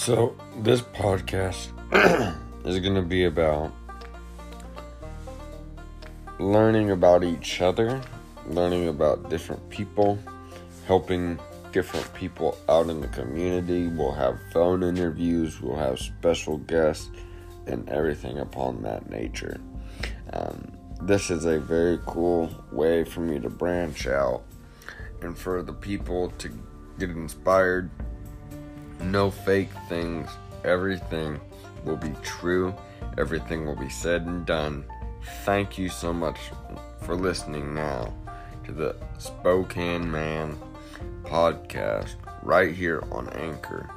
So, this podcast is going to be about learning about each other, learning about different people, helping different people out in the community. We'll have phone interviews, we'll have special guests, and everything upon that nature. Um, this is a very cool way for me to branch out and for the people to get inspired. No fake things, everything will be true, everything will be said and done. Thank you so much for listening now to the Spokane Man podcast right here on Anchor.